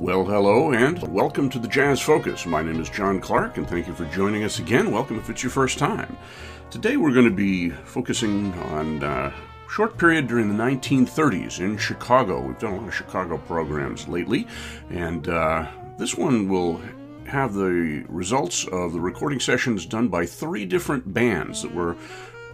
Well, hello, and welcome to the Jazz Focus. My name is John Clark, and thank you for joining us again. Welcome if it's your first time. Today we're going to be focusing on a short period during the 1930s in Chicago. We've done a lot of Chicago programs lately, and uh, this one will have the results of the recording sessions done by three different bands that were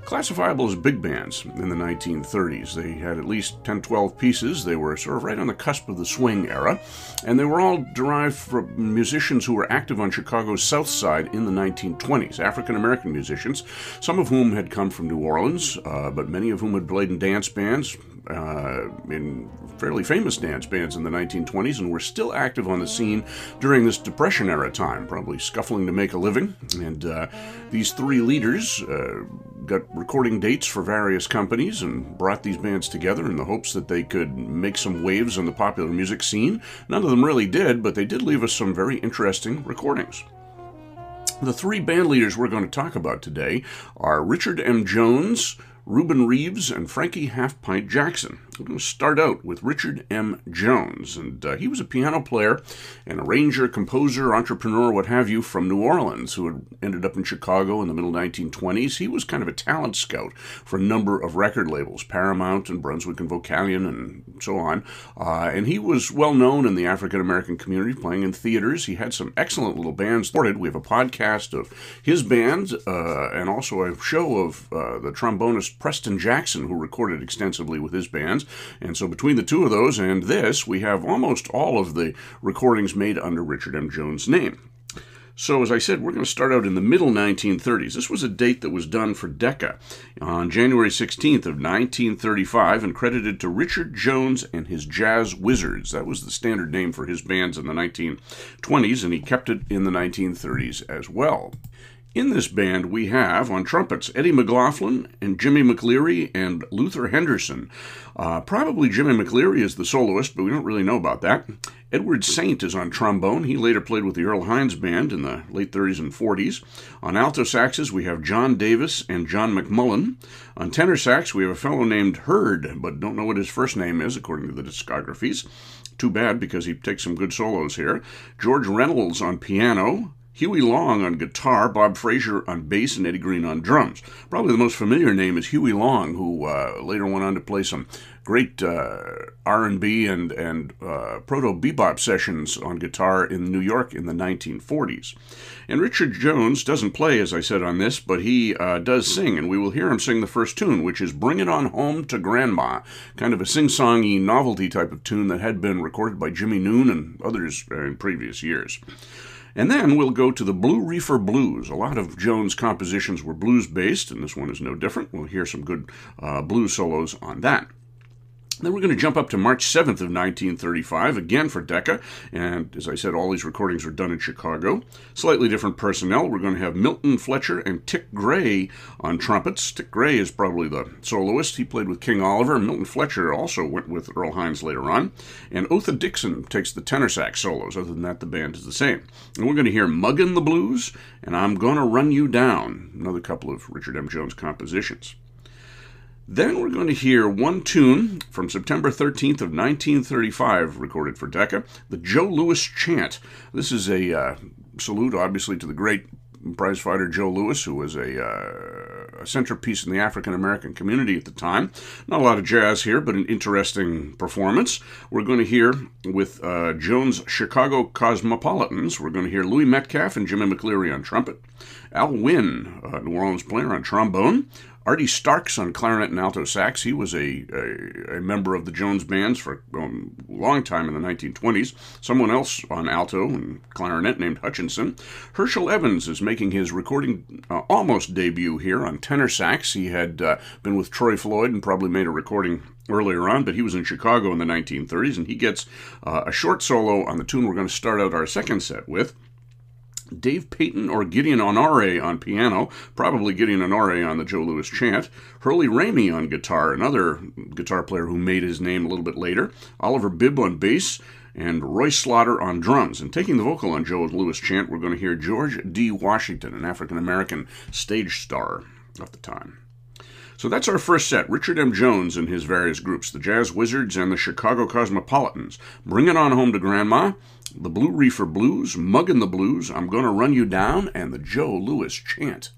classifiable as big bands in the 1930s. They had at least 10, 12 pieces. They were sort of right on the cusp of the swing era, and they were all derived from musicians who were active on Chicago's South Side in the 1920s, African American musicians, some of whom had come from New Orleans, uh, but many of whom had played in dance bands, uh, in fairly famous dance bands in the 1920s and were still active on the scene during this Depression era time, probably scuffling to make a living. And uh, these three leaders uh, got recording dates for various companies and brought these bands together in the hopes that they could make some waves on the popular music scene. None of them really did, but they did leave us some very interesting recordings. The three band leaders we're going to talk about today are Richard M. Jones, Reuben Reeves, and Frankie Half Pint Jaxon. We're going to start out with Richard M. Jones, and uh, he was a piano player an arranger, composer, entrepreneur, what have you, from New Orleans, who had ended up in Chicago in the middle 1920s. He was kind of a talent scout for a number of record labels, Paramount and Brunswick and Vocalion, and so on. Uh, and he was well known in the African American community, playing in theaters. He had some excellent little bands. We have a podcast of his band uh, and also a show of uh, the trombonist Preston Jackson, who recorded extensively with his bands. And so between the two of those and this, we have almost all of the recordings made under Richard M. Jones' name. So, as I said, we're going to start out in the middle 1930s. This was a date that was done for Decca on January 16th of 1935 and credited to Richard Jones and his Jazz Wizards. That was the standard name for his bands in the 1920s, and he kept it in the 1930s as well. In this band, we have on trumpets Eddie McLaughlin and Jimmy McLeary and Luther Henderson. Uh, probably Jimmy McLeary is the soloist, but we don't really know about that. Edward Saint is on trombone. He later played with the Earl Hines Band in the late 30s and 40s. On alto saxes, we have John Davis and John McMullen. On tenor sax, we have a fellow named Hurd, but don't know what his first name is, according to the discographies. Too bad, because he takes some good solos here. George Reynolds on piano. Huey Long on guitar, Bob Frazier on bass, and Eddie Green on drums. Probably the most familiar name is Huey Long, who uh, later went on to play some great uh, R&B and and uh, proto bebop sessions on guitar in New York in the 1940s. And Richard Jones doesn't play, as I said on this, but he uh, does sing, and we will hear him sing the first tune, which is "Bring It On Home to Grandma," kind of a sing-songy novelty type of tune that had been recorded by Jimmy Noone and others in previous years. And then we'll go to the Blue Reefer Blues. A lot of Jones' compositions were blues based, and this one is no different. We'll hear some good uh, blues solos on that. Then we're going to jump up to March 7th of 1935, again for Decca, and as I said, all these recordings were done in Chicago. Slightly different personnel. We're going to have Milton Fletcher and Tick Gray on trumpets. Tick Gray is probably the soloist. He played with King Oliver. Milton Fletcher also went with Earl Hines later on. And Otha Dixon takes the tenor sax solos. Other than that, the band is the same. And we're going to hear Muggin' the Blues and I'm Gonna Run You Down, another couple of Richard M. Jones compositions. Then we're going to hear one tune from September 13th of 1935, recorded for Decca, the Joe Louis Chant. This is a uh, salute, obviously, to the great prizefighter Joe Louis, who was a, uh, a centerpiece in the African American community at the time. Not a lot of jazz here, but an interesting performance. We're going to hear with uh, Jones' Chicago Cosmopolitans, we're going to hear Louis Metcalf and Jimmy McLeary on trumpet, Al Wynn, New Orleans player, on trombone, Artie Starks on clarinet and alto sax. He was a, a, a member of the Jones bands for a long time in the 1920s. Someone else on alto and clarinet named Hutchinson. Herschel Evans is making his recording uh, almost debut here on tenor sax. He had uh, been with Troy Floyd and probably made a recording earlier on, but he was in Chicago in the 1930s, and he gets uh, a short solo on the tune we're going to start out our second set with. Dave Peyton or Gideon Honore on piano, probably Gideon Honore on the Joe Louis chant, Hurley Ramey on guitar, another guitar player who made his name a little bit later, Oliver Bibb on bass, and Roy Slaughter on drums. And taking the vocal on Joe Louis chant, we're going to hear George D. Washington, an African American stage star of the time. So that's our first set Richard M. Jones and his various groups, the Jazz Wizards and the Chicago Cosmopolitans. Bring it on home to Grandma, the Blue Reefer Blues, Muggin' the Blues, I'm Gonna Run You Down, and the Joe Louis Chant.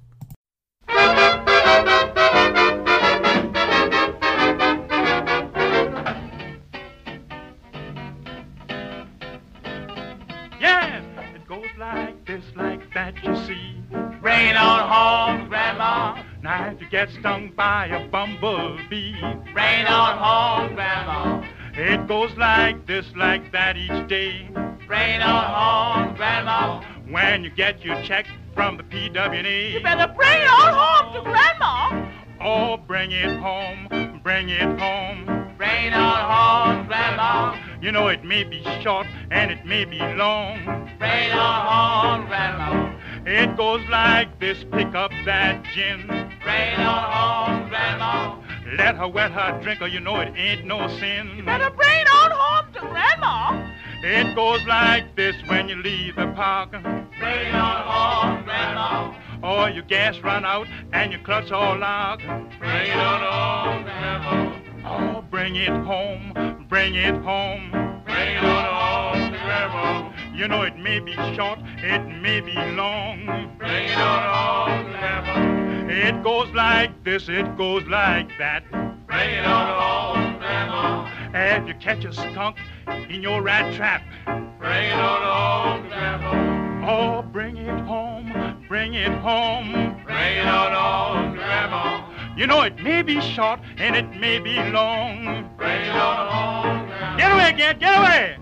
Yes, it goes like this, like that, you see. Bring it on home, Grandma. Now if you get stung by a bumblebee, Rain on home, Grandma. It goes like this, like that each day. Bring it on home, Grandma. When you get your check from the PWNA, You better bring it on home to Grandma. oh, bring it home, bring it home. Bring it on home, Grandma. You know it may be short and it may be long. Bring it on home, Grandma. It goes like this, pick up that gin. Bring it on home, Grandma. Let her wet her drinker, you know it ain't no sin. Better bring it on home to Grandma. It goes like this when you leave the park. Bring it on home, Grandma. Or your gas run out and your clutch all locked. Bring it on home, Grandma. Oh, bring it home, bring it home. Bring it on home Grandma. You know it may be short, it may be long. Bring it on home, Grandma. It goes like this, it goes like that. Bring it on home, Grandma. If you catch a skunk in your rat trap, Bring it on home, Grandma. oh, bring it home, bring it home. Bring it on home, Grandma. You know it may be short and it may be long. Bring it on home, Grandma. Get away, get, get away!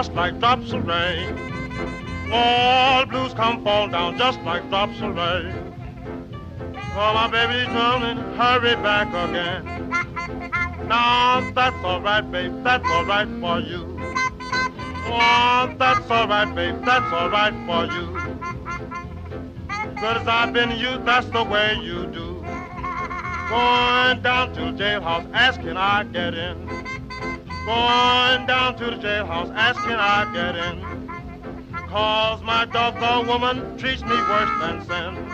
Just like drops of rain. All blues come fall down just like drops of rain. Oh, my baby's coming, hurry back again. Now that's alright, babe, that's alright for you. Oh, that's alright, babe, that's alright for you. Good as I've been to you, that's the way you do. Going down to jailhouse, asking I get in. Going down to the jailhouse, asking I get in. Cause my doggone woman treats me worse than sin.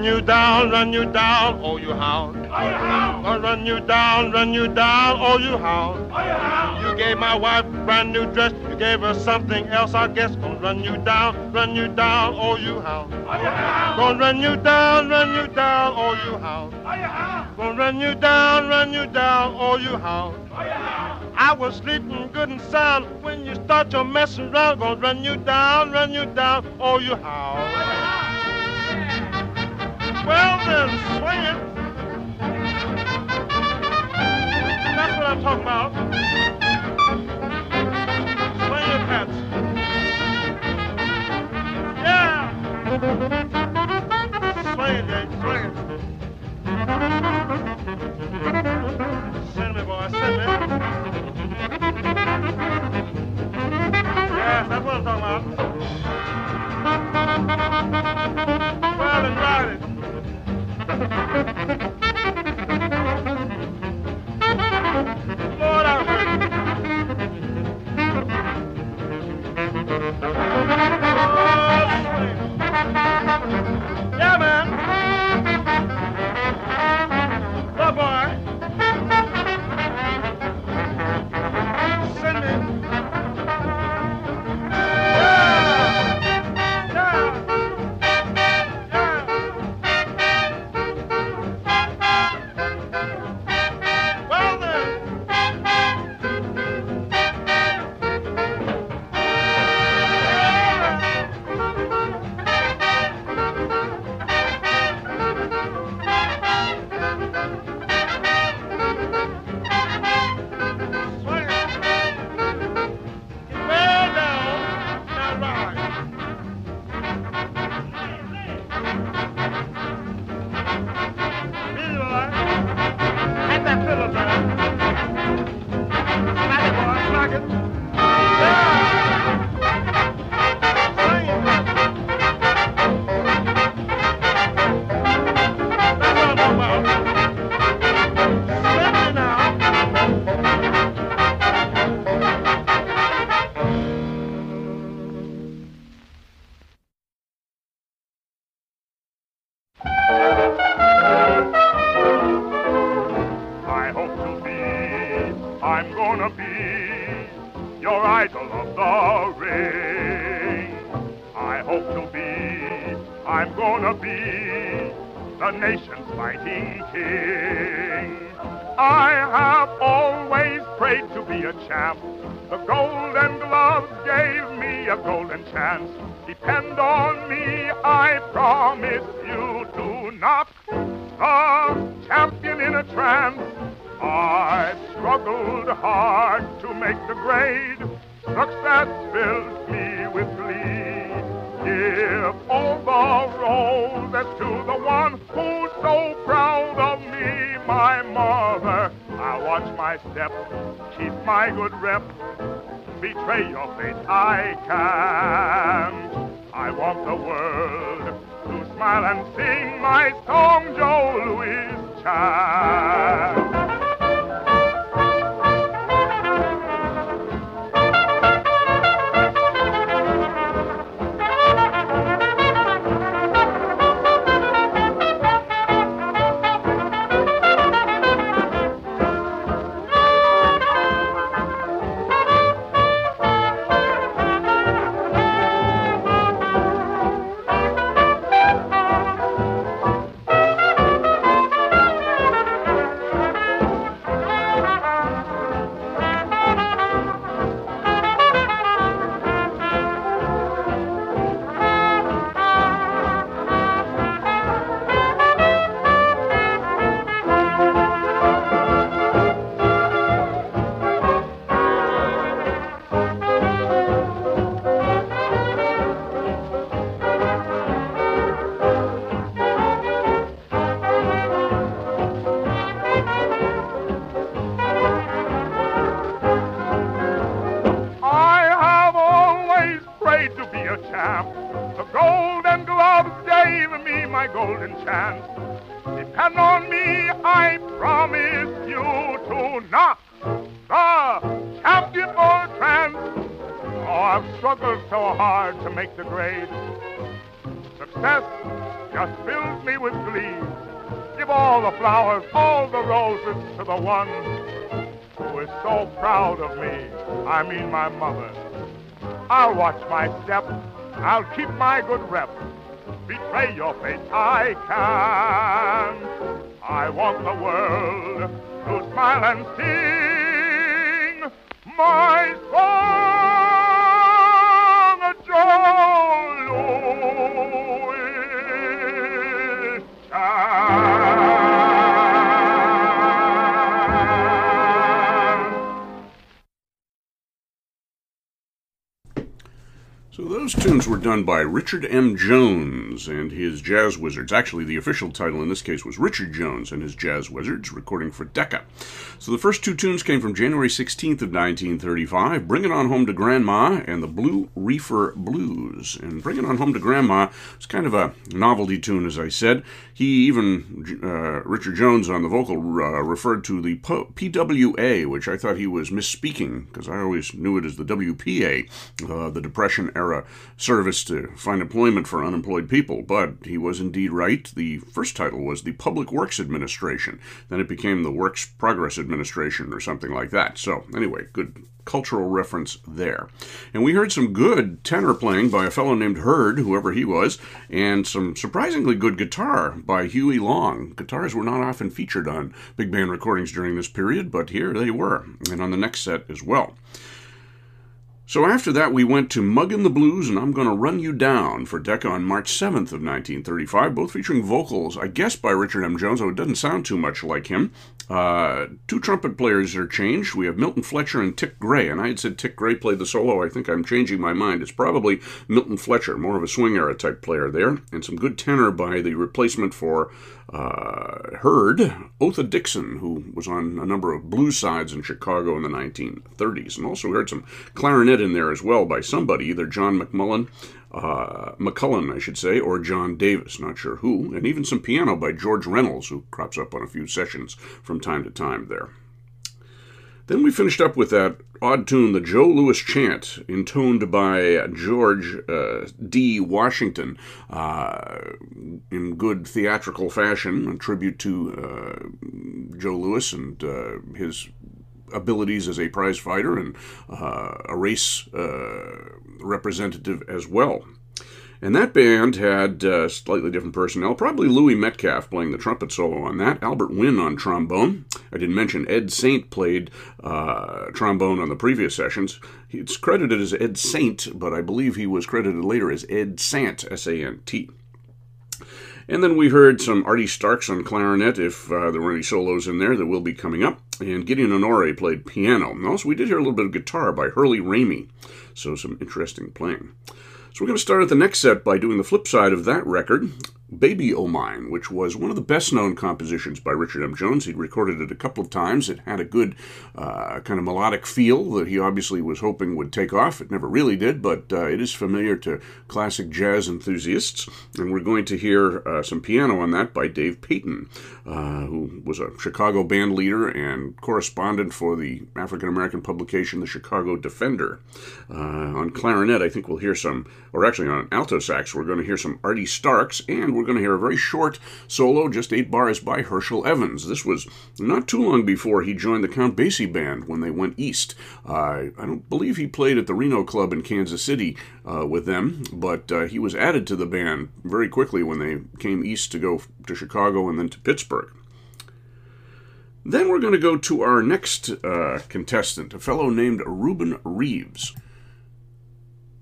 Run you down, run you down, oh you hound. Oh you hound. Gonna run you down, run you down, oh you hound. Oh you hound. You gave my wife a brand new dress, you gave her something else, I guess. Gonna run you down, run you down, oh you hound. Oh you hound. Gonna run you down, run you down, oh you hound. Oh you hound. Gonna run you down, run you down, oh you hound. Oh you hound. I was sleeping good and sound when you start your messing around. Gonna run you down, run you down, oh you hound. Then, swing it. That's what I'm talking about. I'm gonna be the nation's fighting king. I have always prayed to be a champ. The golden gloves gave me a golden chance. Depend on me, I promise you do not. the champion in a trance. I've struggled hard to make the grade. Success fills me with glee. Give all the roses to the one who's so proud of me, my mother. I'll watch my step, keep my good rep. Betray your fate, I can't. I want the world to smile and sing my song, Joe Louis chant. Hard to make the grade. Success just fills me with glee. Give all the flowers, all the roses to the one who is so proud of me. I mean my mother. I'll watch my step. I'll keep my good rep. Betray your fate, I can. I want the world to smile and sing my song, those tunes were done by Richard M. Jones and his Jazz Wizards. Actually, the official title in this case was Richard Jones and his Jazz Wizards, recording for Decca. So the first two tunes came from January 16th of 1935, Bring It On Home to Grandma and the Blue Reefer Blues. And Bring It On Home to Grandma was kind of a novelty tune, as I said. He even, uh, Richard Jones on the vocal, uh, referred to the PWA, which I thought he was misspeaking, because I always knew it as the WPA, uh, the Depression era service to find employment for unemployed people. But he was indeed right. The first title was the Public Works Administration. Then it became the Works Progress Administration or something like that. So, anyway, good cultural reference there. And we heard some good tenor playing by a fellow named Hurd, whoever he was, and some surprisingly good guitar by Huey Long. Guitars were not often featured on big band recordings during this period, but here they were, and on the next set as well. So after that, we went to Muggin' the Blues and I'm Gonna Run You Down for Decca on March 7th of 1935, both featuring vocals, I guess, by Richard M. Jones, though it doesn't sound too much like him. Uh, two trumpet players are changed. We have Milton Fletcher and Tick Gray, and I had said Tick Gray played the solo. I think I'm changing my mind. It's probably Milton Fletcher, more of a swing era type player there, and some good tenor by the replacement for uh, Hurd, Otha Dixon, who was on a number of blues sides in Chicago in the 1930s, and also heard some clarinet in there as well by somebody, either John McMullen, uh, McCullen, I should say, or John Davis, not sure who, and even some piano by George Reynolds, who crops up on a few sessions from time to time there. Then we finished up with that odd tune, the Joe Louis Chant, intoned by George uh, D. Washington, uh, in good theatrical fashion, a tribute to uh, Joe Louis and uh, his abilities as a prize fighter and uh, a race uh, representative as well. And that band had uh, slightly different personnel. Probably Louis Metcalf playing the trumpet solo on that. Albert Wynn on trombone. I didn't mention Ed Saint played uh, trombone on the previous sessions. It's credited as Ed Saint, but I believe he was credited later as Ed Sant, S A N T. And then we heard some Artie Starks on clarinet, if uh, there were any solos in there that will be coming up. And Gideon Honore played piano. And also, we did hear a little bit of guitar by Hurley Ramey. So, some interesting playing. So we're going to start at the next set by doing the flip side of that record, Baby O' Mine, which was one of the best known compositions by Richard M. Jones. He'd recorded it a couple of times. It had a good uh, kind of melodic feel that he obviously was hoping would take off. It never really did, but uh, it is familiar to classic jazz enthusiasts. And we're going to hear uh, some piano on that by Dave Peyton, uh, who was a Chicago band leader and correspondent for the African American publication, The Chicago Defender. Uh, on clarinet, I think we'll hear some, or actually on alto sax, we're going to hear some Artie Starks and we're going to hear a very short solo, just eight bars by Herschel Evans. This was not too long before he joined the Count Basie Band when they went east. Uh, I don't believe he played at the Reno Club in Kansas City uh, with them, but uh, he was added to the band very quickly when they came east to go to Chicago and then to Pittsburgh. Then we're going to go to our next uh, contestant, a fellow named Reuben Reeves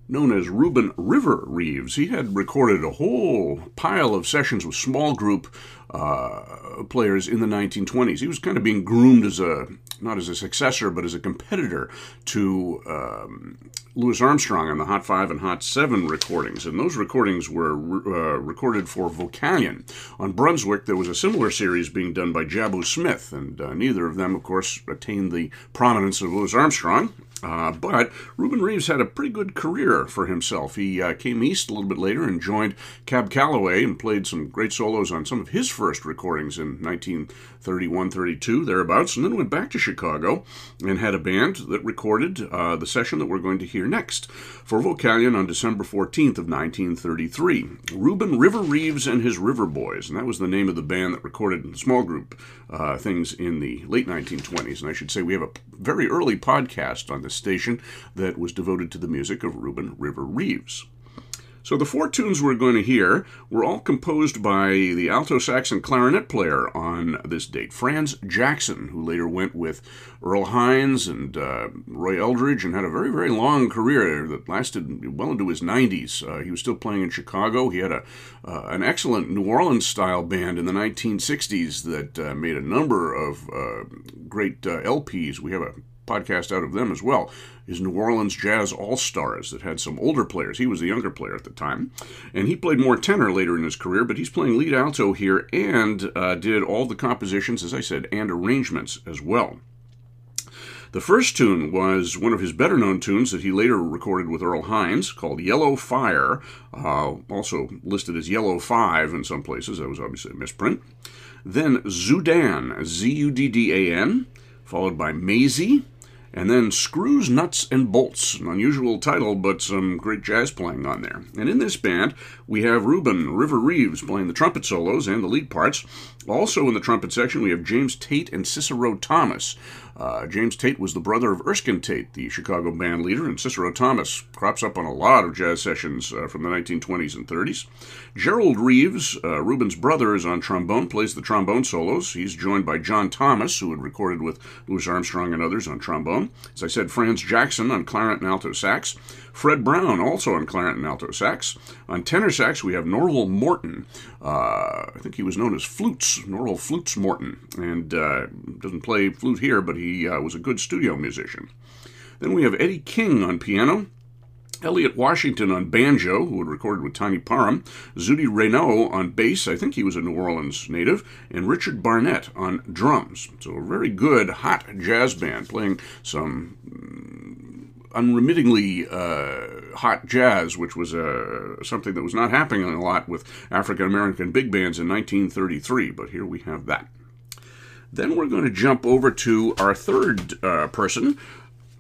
known as Reuben River Reeves. He had recorded a whole pile of sessions with small group uh, players in the 1920s. He was kind of being groomed as a not as a successor, but as a competitor to um, Louis Armstrong on the Hot Five and Hot Seven recordings, and those recordings were uh, recorded for Vocalion. On Brunswick, there was a similar series being done by Jabbo Smith, and uh, neither of them, of course, attained the prominence of Louis Armstrong. Uh, but Reuben Reeves had a pretty good career for himself. He uh, came east a little bit later and joined Cab Calloway and played some great solos on some of his first recordings in 1931 32, thereabouts, and then went back to Chicago and had a band that recorded uh, the session that we're going to hear next for Vocalion on December 14th of 1933. Reuben River Reeves and his River Boys, and that was the name of the band that recorded small group uh, things in the late 1920s. And I should say we have a very early podcast on this station that was devoted to the music of Reuben River Reeves. So the four tunes we're going to hear were all composed by the alto sax and clarinet player on this date, Franz Jackson, who later went with Earl Hines and uh, Roy Eldridge and had a very, very long career that lasted well into his 90s. Uh, he was still playing in Chicago. He had a uh, an excellent New Orleans style band in the 1960s that uh, made a number of uh, great uh, LPs. We have a podcast out of them as well is New Orleans Jazz All Stars that had some older players. He was the younger player at the time, and he played more tenor later in his career, but he's playing lead alto here and uh, did all the compositions, as I said, and arrangements as well. The first tune was one of his better known tunes that he later recorded with Earl Hines called Yellow Fire, uh, also listed as Yellow Five in some places. That was obviously a misprint. Then Zudan, Z U D D A N, followed by Maisie, and then Screws, Nuts, and Bolts, an unusual title, but some great jazz playing on there. And in this band, we have Reuben River Reeves playing the trumpet solos and the lead parts. Also in the trumpet section, we have James Tate and Cicero Thomas. Uh, James Tate was the brother of Erskine Tate, the Chicago band leader, and Cicero Thomas crops up on a lot of jazz sessions uh, from the 1920s and 30s. Gerald Reeves, uh, brother, is on trombone, plays the trombone solos. He's joined by John Thomas, who had recorded with Louis Armstrong and others on trombone. As I said, Franz Jackson on clarinet and alto sax. Fred Brown, also on clarinet and alto sax. On tenor sax, we have Norval Morton. Uh, I think he was known as Flutes, Norval Flutes Morton, and uh, doesn't play flute here, but he uh, was a good studio musician. Then we have Eddie King on piano. Elliot Washington on banjo, who had recorded with Tiny Parham, Zutty Renaud on bass, I think he was a New Orleans native, and Richard Barnett on drums. So a very good, hot jazz band playing some unremittingly uh, hot jazz, which was uh, something that was not happening a lot with African American big bands in 1933, but here we have that. Then we're going to jump over to our third uh, person,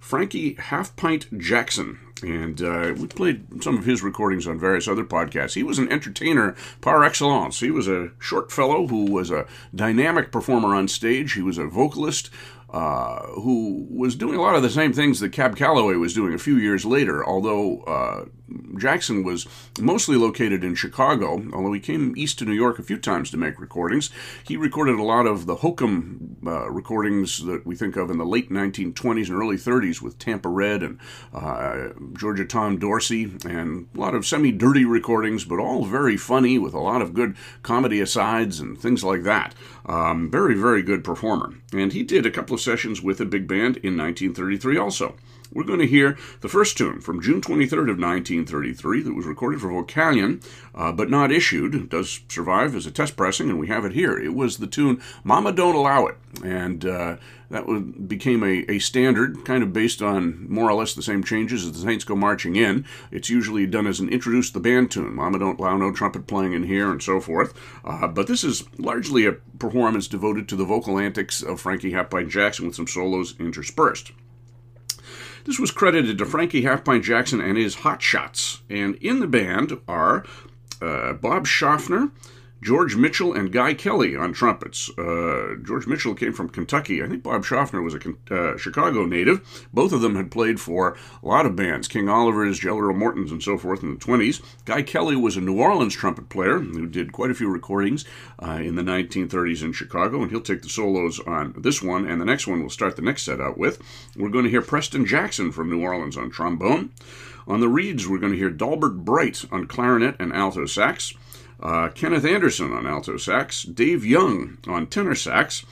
Frankie Half Pint Jaxon. and uh, we played some of his recordings on various other podcasts. He was an entertainer par excellence. He was a short fellow who was a dynamic performer on stage. He was a vocalist uh, who was doing a lot of the same things that Cab Calloway was doing a few years later, although uh, Jaxon was mostly located in Chicago, although he came east to New York a few times to make recordings. He recorded a lot of the hokum uh, recordings that we think of in the late 1920s and early 30s with Tampa Red and uh, Georgia Tom Dorsey, and a lot of semi dirty recordings, but all very funny with a lot of good comedy asides and things like that. Um, very, very good performer. And he did a couple of sessions with a big band in 1933 also. We're going to hear the first tune from June 23rd of 1933 that was recorded for Vocalion, uh, but not issued. It does survive as a test pressing, and we have it here. It was the tune Mama Don't Allow It, and uh, that became a, a standard, kind of based on more or less the same changes as the Saints Go Marching In. It's usually done as an introduce the band tune. Mama Don't Allow No Trumpet Playing in Here, and so forth. Uh, but this is largely a performance devoted to the vocal antics of Frankie Halfpint Jaxon with some solos interspersed. This was credited to Frankie Halfpint Jaxon and his Hot Shots. And in the band are uh, Bob Shoffner, George Mitchell and Guy Kelly on trumpets. Uh, George Mitchell came from Kentucky. I think Bob Shoffner was a uh, Chicago native. Both of them had played for a lot of bands, King Oliver's, Jelly Roll Morton's, and so forth in the 20s. Guy Kelly was a New Orleans trumpet player who did quite a few recordings uh, in the 1930s in Chicago, and he'll take the solos on this one, and the next one we'll start the next set out with. We're going to hear Preston Jackson from New Orleans on trombone. On the reeds, we're going to hear Dalbert Bright on clarinet and alto sax. Uh, Kenneth Anderson on alto sax, Dave Young on tenor sax,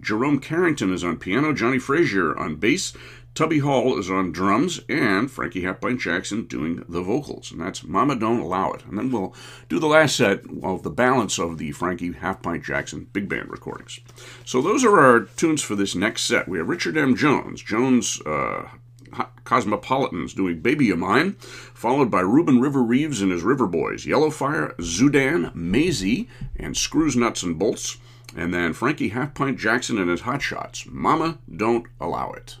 Jerome Carrington is on piano, Johnny Frazier on bass, Tubby Hall is on drums, and Frankie Halfpint Jaxon doing the vocals. And that's Mama Don't Allow It. And then we'll do the last set of the balance of the Frankie Halfpint Jaxon big band recordings. So those are our tunes for this next set. We have Richard M. Jones. Jones uh, Cosmopolitans doing Baby of Mine, followed by Reuben River Reeves and his River Boys, Yellowfire, Zudan, Maisie, and Screws Nuts and Bolts, and then Frankie Halfpint Jaxon and his Hot Shots, Mama Don't Allow It.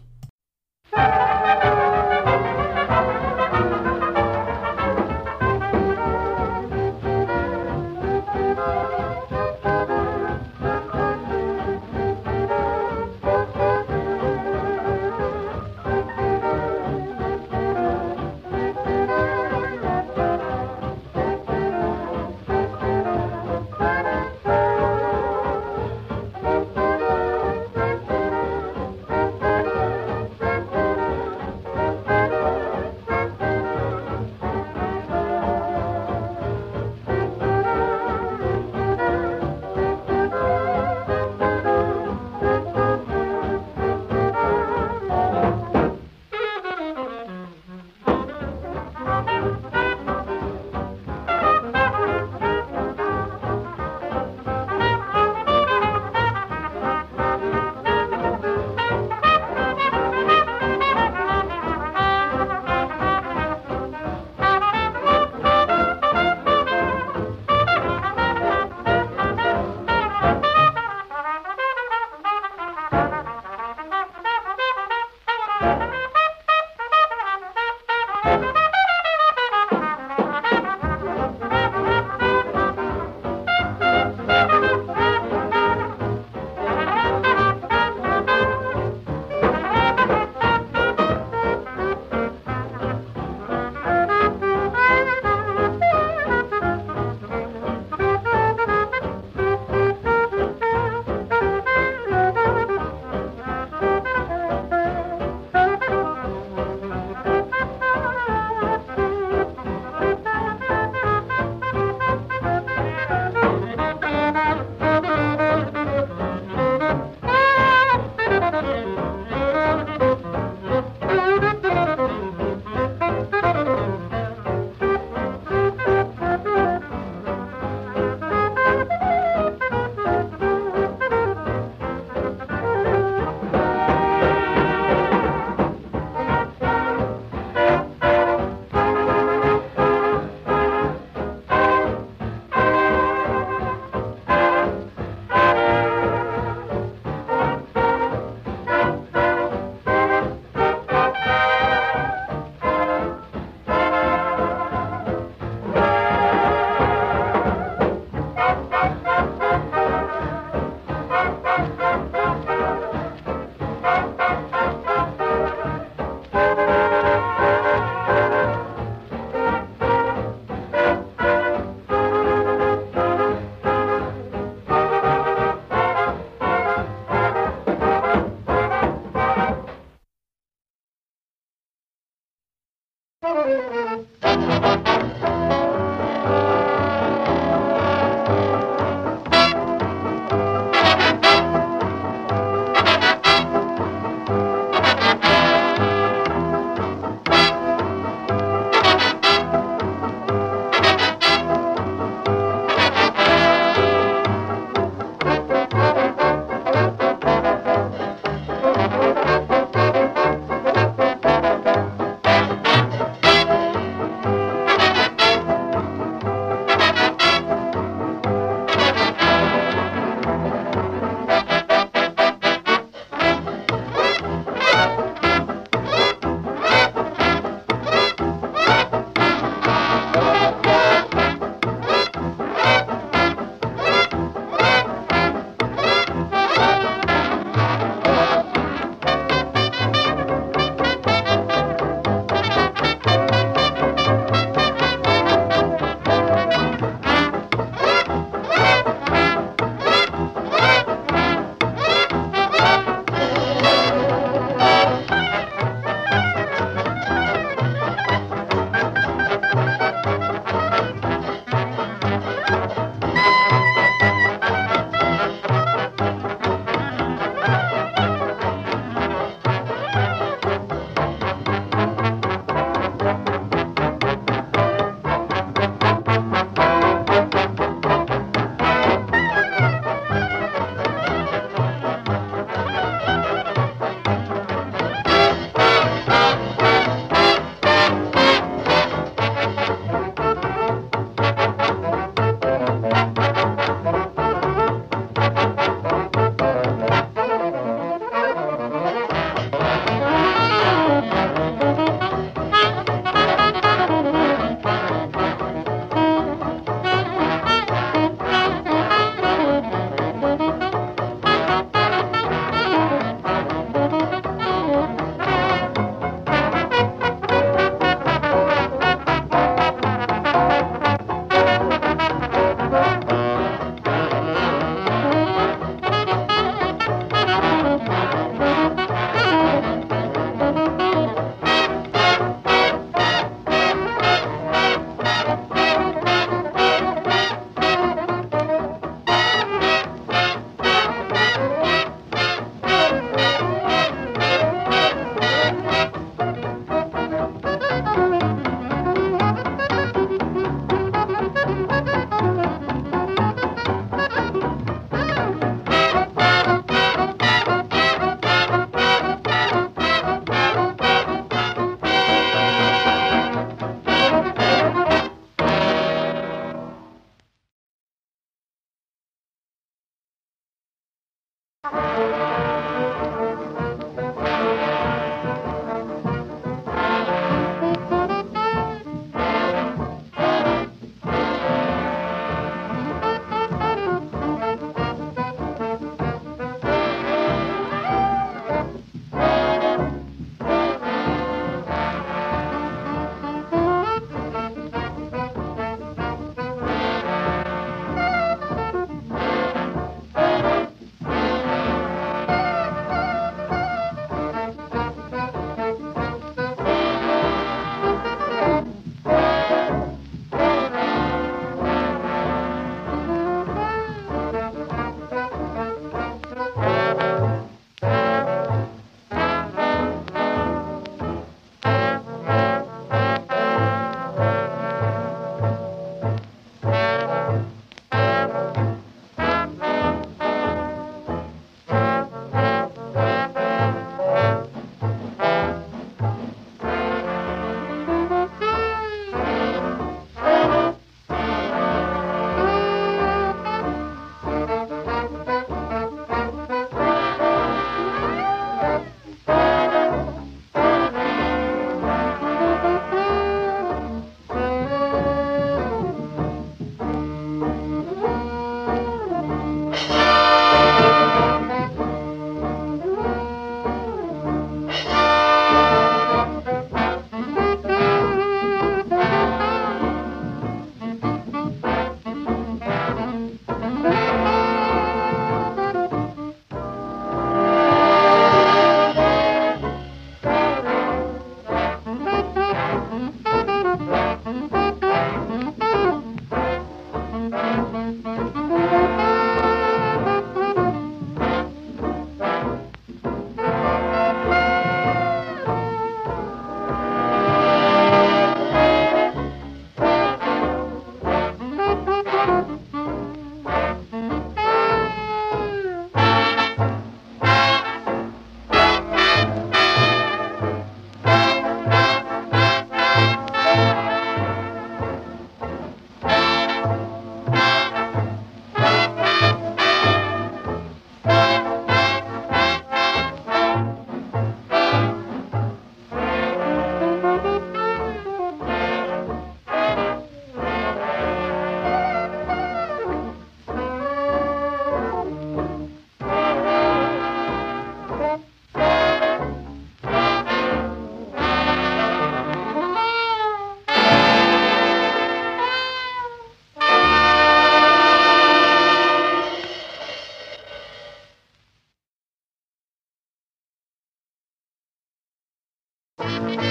Música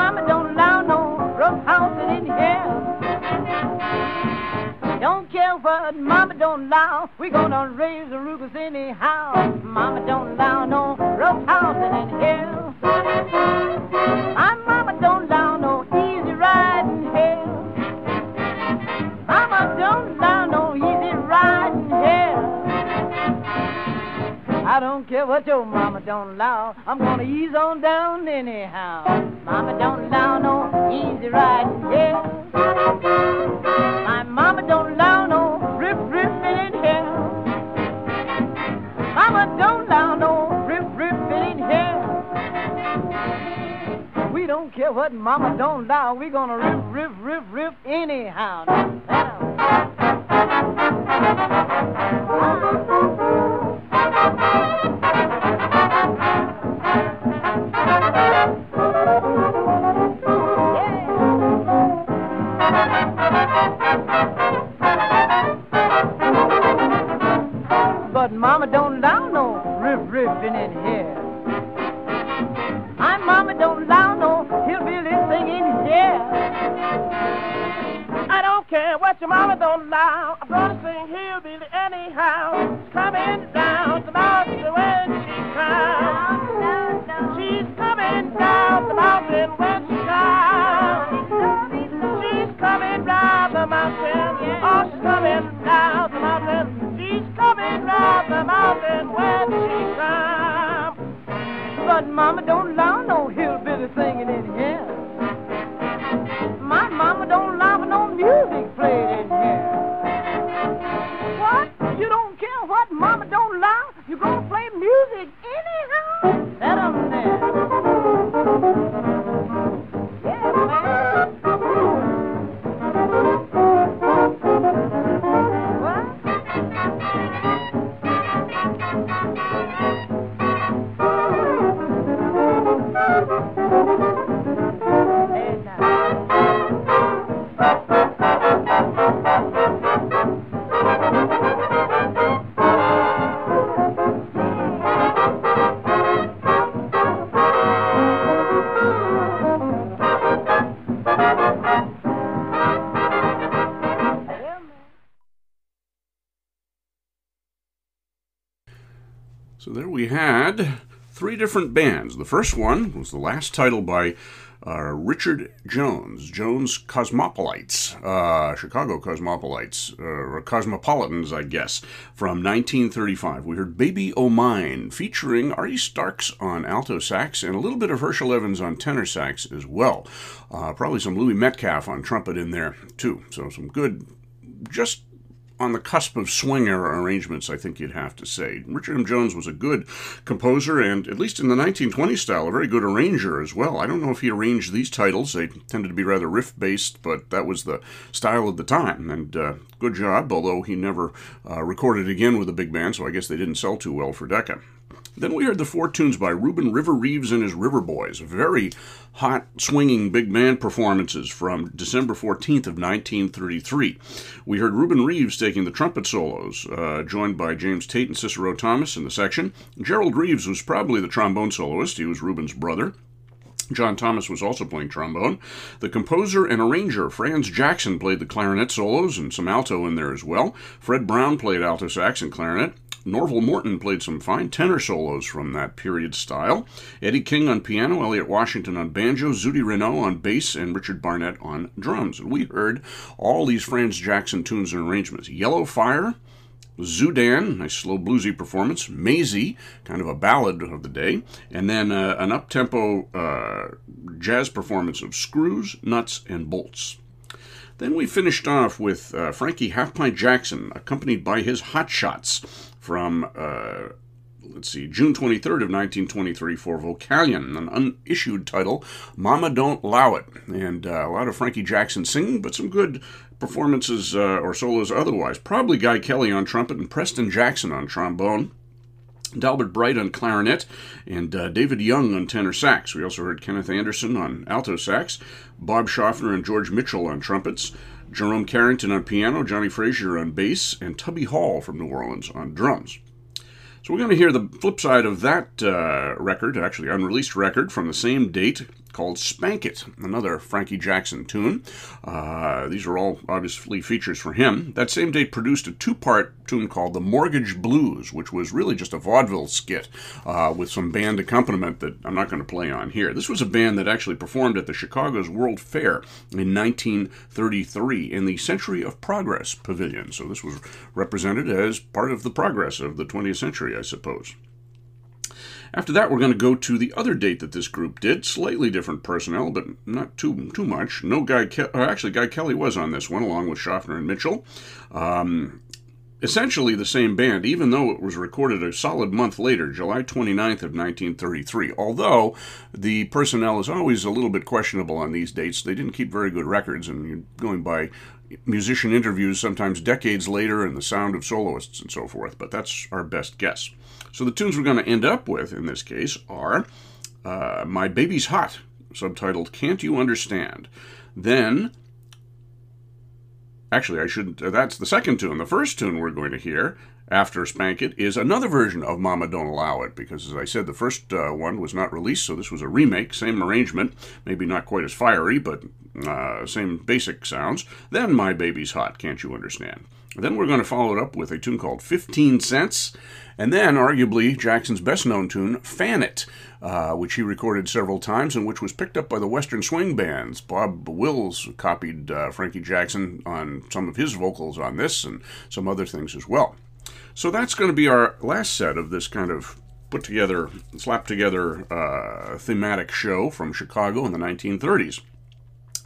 mama don't allow no rough housing in here. Don't care what mama don't allow, we gonna raise the rugas anyhow. Mama don't allow no rough housing in here. My mama don't allow I don't care what your mama don't allow. I'm gonna ease on down anyhow. Mama don't allow no easy riding here. My mama don't allow no rip ripping in here. Mama don't allow no rip ripping in here. We don't care what mama don't allow. We gonna rip rip rip rip anyhow. Ah. But mama don't allow no riff riffing in here. My mama don't allow no hillbilly singing here. I don't care what your mama don't allow. I'm gonna sing hillbilly anyhow. She's coming down she. She's coming down the mountain when she comes. She's coming the mountain. Oh, she's coming down the mountain. She's coming the mountain when she comes. But mama don't allow no hillbilly singing in here. My mama don't allow no music played in here. You don't care what mama don't allow? You gonna play music anyhow? Let 'em there. Different bands. The first one was the last title by uh, Richard Jones, Jones Cosmopolites, uh, Chicago Cosmopolites, uh, or Cosmopolitans, I guess, from 1935. We heard Baby O' Mine, featuring Artie Starks on alto sax and a little bit of Herschel Evans on tenor sax as well. Uh, probably some Louis Metcalf on trumpet in there, too. So some good, just on the cusp of swinger arrangements, I think you'd have to say. Richard M. Jones was a good composer and, at least in the 1920s style, a very good arranger as well. I don't know if he arranged these titles. They tended to be rather riff based, but that was the style of the time. And uh, good job, although he never uh, recorded again with a big band, so I guess they didn't sell too well for Decca. Then we heard the four tunes by Reuben River Reeves and his River Boys, very hot, swinging big band performances from December 14th of 1933. We heard Reuben Reeves taking the trumpet solos, uh, joined by James Tate and Cicero Thomas in the section. Gerald Reeves was probably the trombone soloist. He was Reuben's brother. John Thomas was also playing trombone. The composer and arranger, Franz Jackson, played the clarinet solos and some alto in there as well. Fred Brown played alto sax and clarinet. Norval Morton played some fine tenor solos from that period style. Eddie King on piano, Elliot Washington on banjo, Zudi Renault on bass, and Richard Barnett on drums. And we heard all these Franz Jackson tunes and arrangements. Yellow Fire, Zoodan, nice slow bluesy performance. Maisie, kind of a ballad of the day. And then uh, an up tempo uh, jazz performance of Screws, Nuts, and Bolts. Then we finished off with uh, Frankie Half Pint Jaxon, accompanied by his Hot Shots from, uh, let's see, June 23rd of 1923 for Vocalion, an unissued title, Mama Don't Allow It. And uh, a lot of Frankie Jaxon singing, but some good performances uh, or solos otherwise. Probably Guy Kelly on trumpet and Preston Jackson on trombone. Dalbert Bright on clarinet, and uh, David Young on tenor sax. We also heard Kenneth Anderson on alto sax, Bob Shoffner and George Mitchell on trumpets, Jerome Carrington on piano, Johnny Frazier on bass, and Tubby Hall from New Orleans on drums. So we're going to hear the flip side of that uh, record, actually unreleased record from the same date, called Spank It, another Frankie Jaxon tune. Uh, these are all obviously features for him. That same day produced a two part tune called The Mortgage Blues, which was really just a vaudeville skit uh, with some band accompaniment that I'm not going to play on here. This was a band that actually performed at the Chicago's World Fair in 1933 in the Century of Progress Pavilion. So this was represented as part of the progress of the 20th century, I suppose. After that, we're going to go to the other date that this group did. Slightly different personnel, but not too too much. No Guy, Ke- actually, Guy Kelly was on this one, along with Shoffner and Mitchell. Um, essentially the same band, even though it was recorded a solid month later, July 29th of 1933. Although the personnel is always a little bit questionable on these dates, they didn't keep very good records, and you're going by musician interviews sometimes decades later and the sound of soloists and so forth, but that's our best guess. So the tunes we're going to end up with in this case are uh, My Baby's Hot, subtitled Can't You Understand? Then, actually, I should, uh, that's the second tune. The first tune we're going to hear after Spank It is another version of Mama Don't Allow It, because as I said, the first uh, one was not released, so this was a remake, same arrangement, maybe not quite as fiery, but uh, same basic sounds. Then My Baby's Hot, Can't You Understand? Then we're going to follow it up with a tune called 15 Cents, and then arguably Jaxon's best known tune, Fan It, uh, which he recorded several times and which was picked up by the Western Swing Bands. Bob Wills copied uh, Frankie Jaxon on some of his vocals on this and some other things as well. So that's going to be our last set of this kind of put together, slapped together uh, thematic show from Chicago in the 1930s.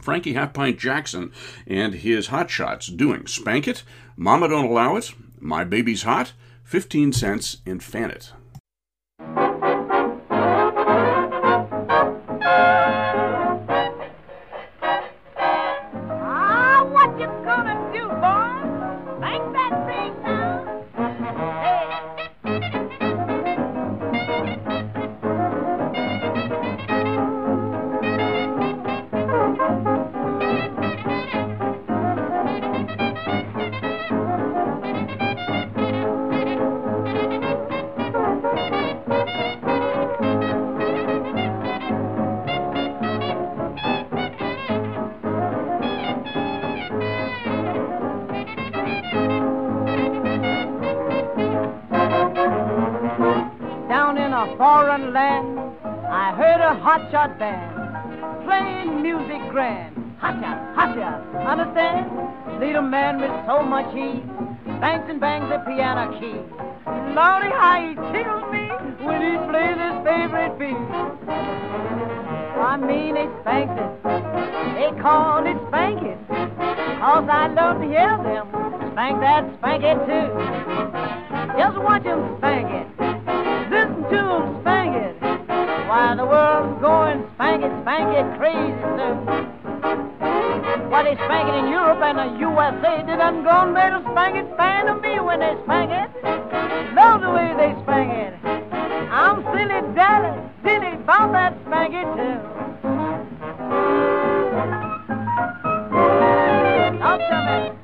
Frankie Half Pint Jaxon and his Hot Shots doing. Spank It, Mama Don't Allow It, My Baby's Hot, 15 Cents, and Fan It. Bangs the key. Lordy, how he tickles me when he plays his favorite beat. I mean, it spanks it. They call it spank. Cause I love to hear them spank that spank it too. Just watch them spank it. Listen to them spank it. While the world's going spank it, spank it crazy too. Why they spank it in Europe and the USA, they done gone better spank it, spank to me when they spank it. Love the way they spank it. I'm silly dally, silly about that spank it too. Talk to me.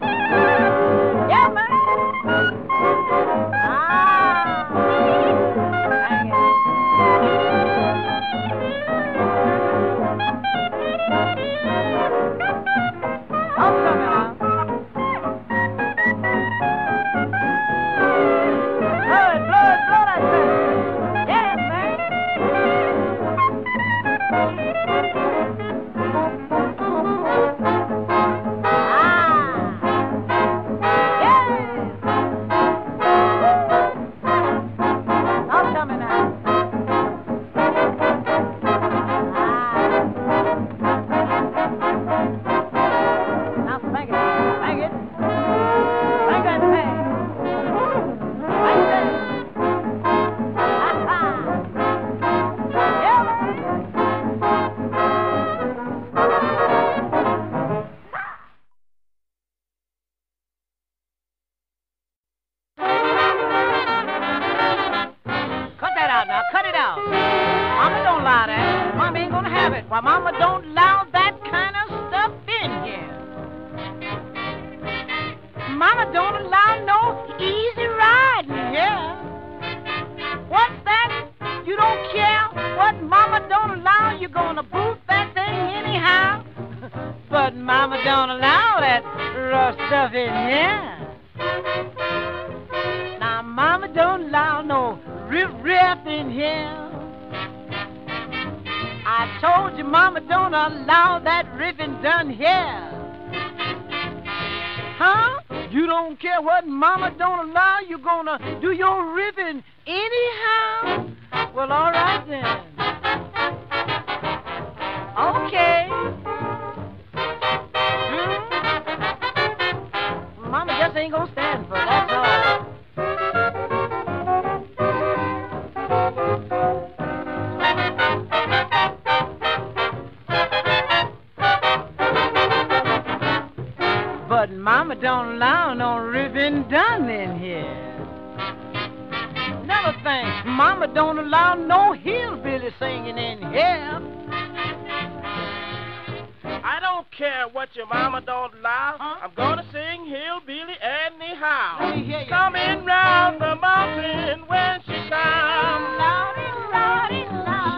Mama don't allow no ribbon done in here. Another thing, Mama don't allow no hillbilly singing in here. I don't care what your mama don't allow. Huh? I'm gonna sing hillbilly anyhow. Let me hear you. Coming round the mountain when she comes.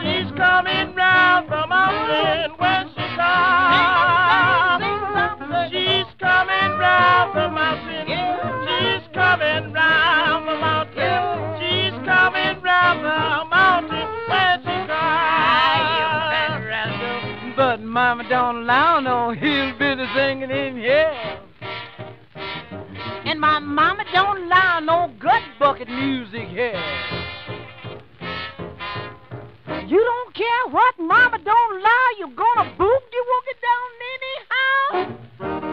She's coming round the mountain when she comes. She's coming round the mountain. She's coming round the mountain. She's coming round the mountain when she comes. But Mama don't allow no hillbilly singing in here. And my mama don't allow no gut bucket music here. You don't care what Mama don't allow, you're gonna boogie woogie down anyhow.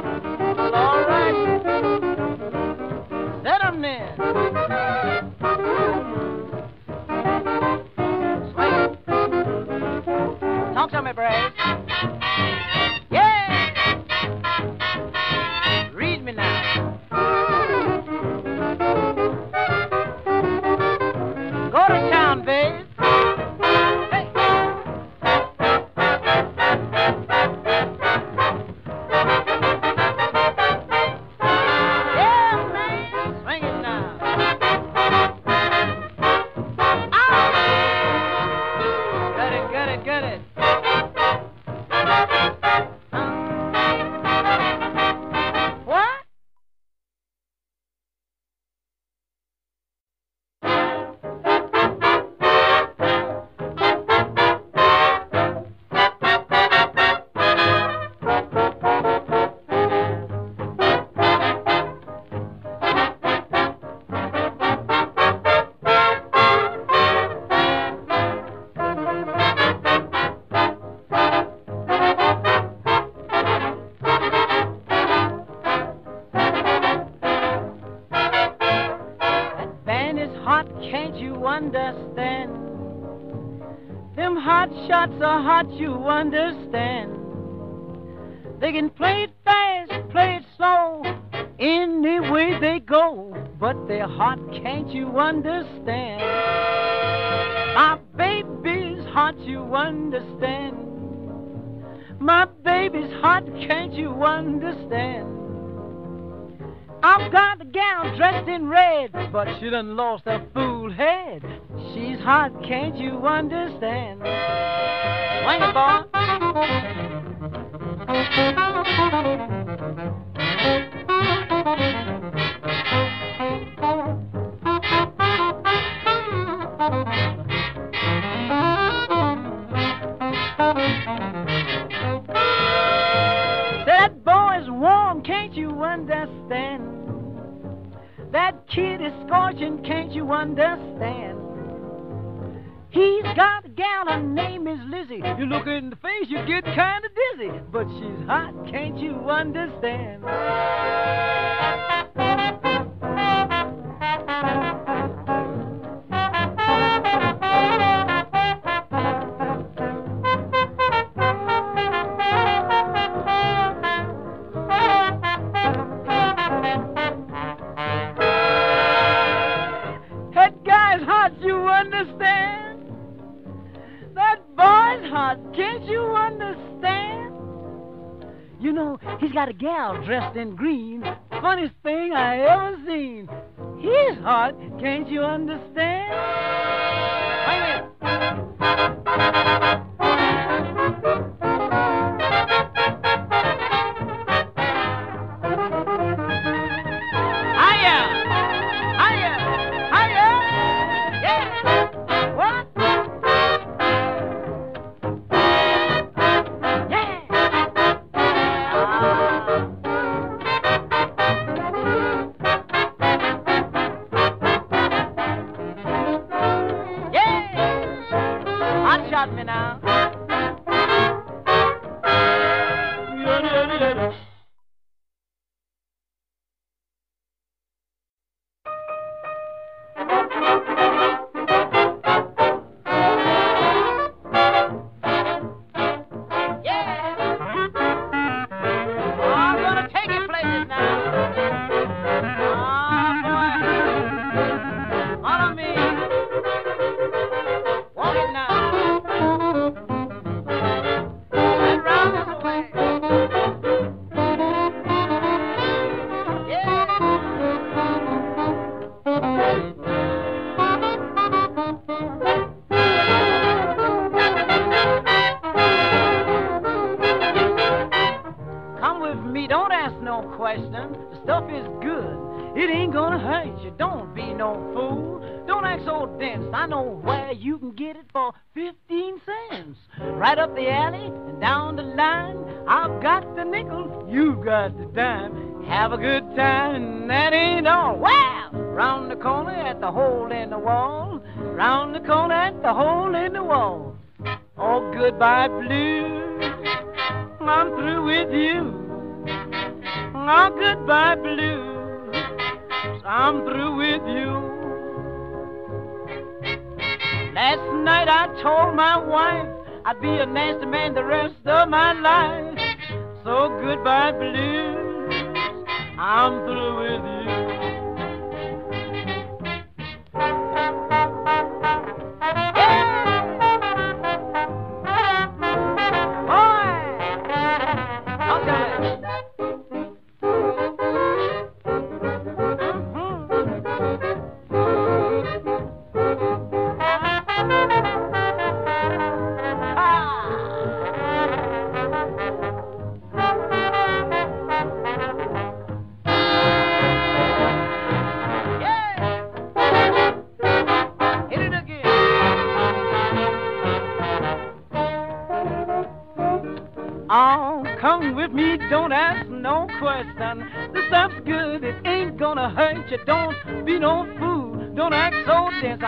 Understand. They can play it fast, play it slow, any way they go, but they're hot, can't you understand? My baby's hot, you understand. My baby's hot, can't you understand? I've got the gal dressed in red, but she done lost her fool head. She's hot, can't you understand? Swing it, boy. That boy's warm, can't you understand? That kid is scorching, can't you understand? He's got a gal, her name is Lizzie. You look her in the face, you get kind of dizzy. But she's hot, can't you understand? Hot, can't you understand? You know, he's got a gal dressed in green. Funniest thing I ever seen. He's hot, can't you understand? Wait a minute. goodbye blues. I'm through with you. Oh, goodbye blues. I'm through with you. Last night I told my wife I'd be a nasty man the rest of my life. So goodbye blues. I'm through.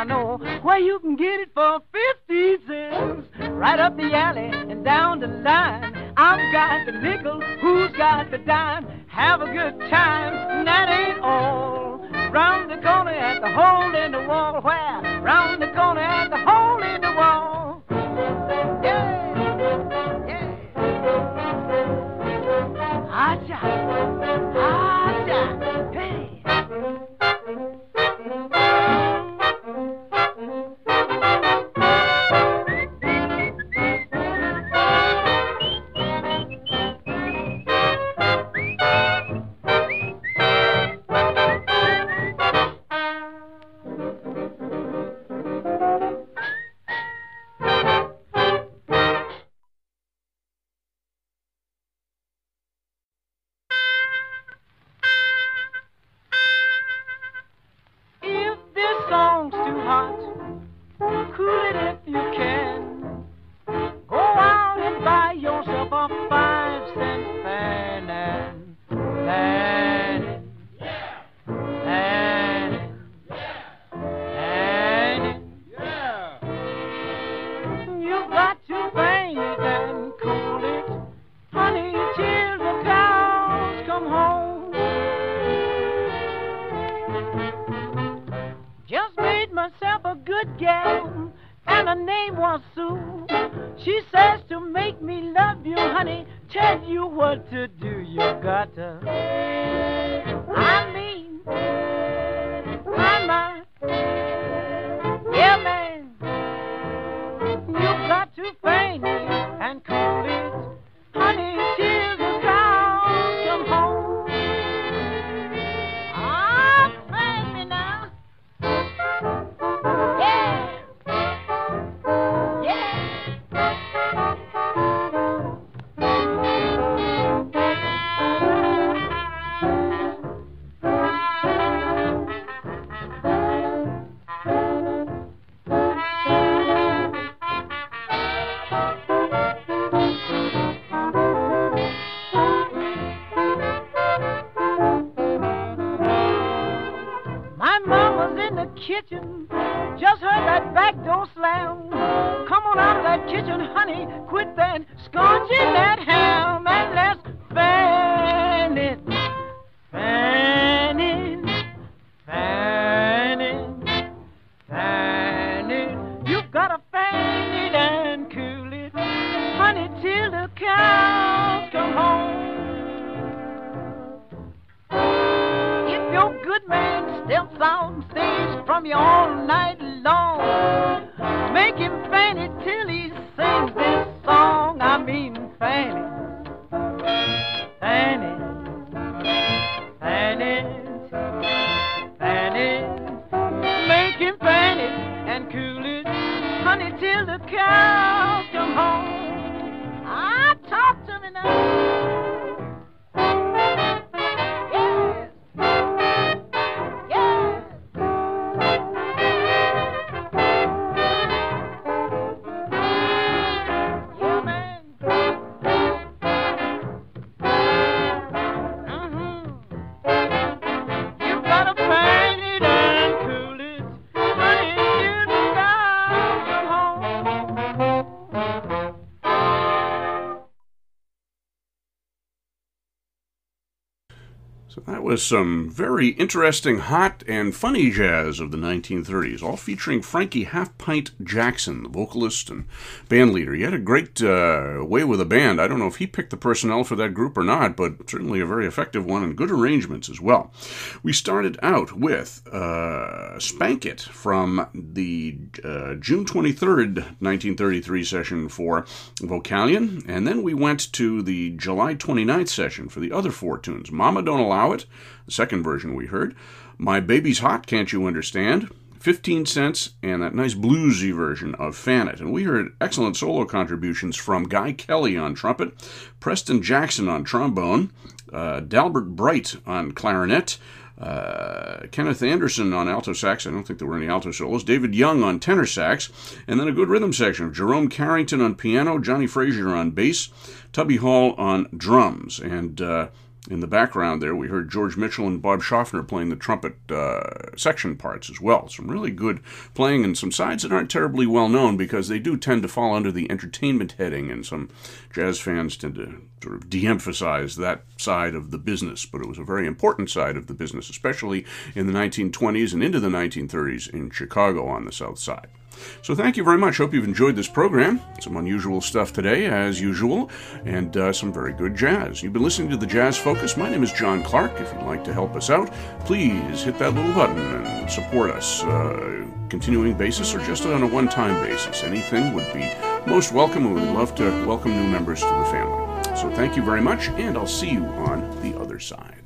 I know where you can get it for 50 cents. Right up the alley and down the line. I've got the nickel, who's got the dime? Have a good time, and that ain't all. Round the corner at the hole in the wall where girl, and her name was Sue. She says to make me love you, honey, was some very interesting, hot, and funny jazz of the 1930s, all featuring Frankie Half Pint Jaxon, the vocalist and band leader. He had a great uh, way with a band. I don't know if he picked the personnel for that group or not, but certainly a very effective one and good arrangements as well. We started out with uh, Spank It from the uh, June 23rd, 1933 session for Vocalion, and then we went to the July 29th session for the other four tunes Mama Don't Allow it, the second version we heard. My Baby's Hot, Can't You Understand? 15 cents, and that nice bluesy version of Fan It. And we heard excellent solo contributions from Guy Kelly on trumpet, Preston Jackson on trombone, uh, Dalbert Bright on clarinet, uh, Kenneth Anderson on alto sax. I don't think there were any alto solos. David Young on tenor sax. And then a good rhythm section of Jerome Carrington on piano, Johnny Frazier on bass, Tubby Hall on drums. And uh, in the background there, we heard George Mitchell and Bob Shoffner playing the trumpet uh, section parts as well. Some really good playing and some sides that aren't terribly well known because they do tend to fall under the entertainment heading, and some jazz fans tend to sort of de emphasize that side of the business. But it was a very important side of the business, especially in the 1920s and into the 1930s in Chicago on the South Side. So thank you very much. Hope you've enjoyed this program. Some unusual stuff today, as usual, and uh, some very good jazz. You've been listening to the Jazz Focus. My name is John Clark. If you'd like to help us out, please hit that little button and support us. Uh, continuing basis or just on a one time basis. Anything would be most welcome, we'd love to welcome new members to the family. So thank you very much, and I'll see you on the other side.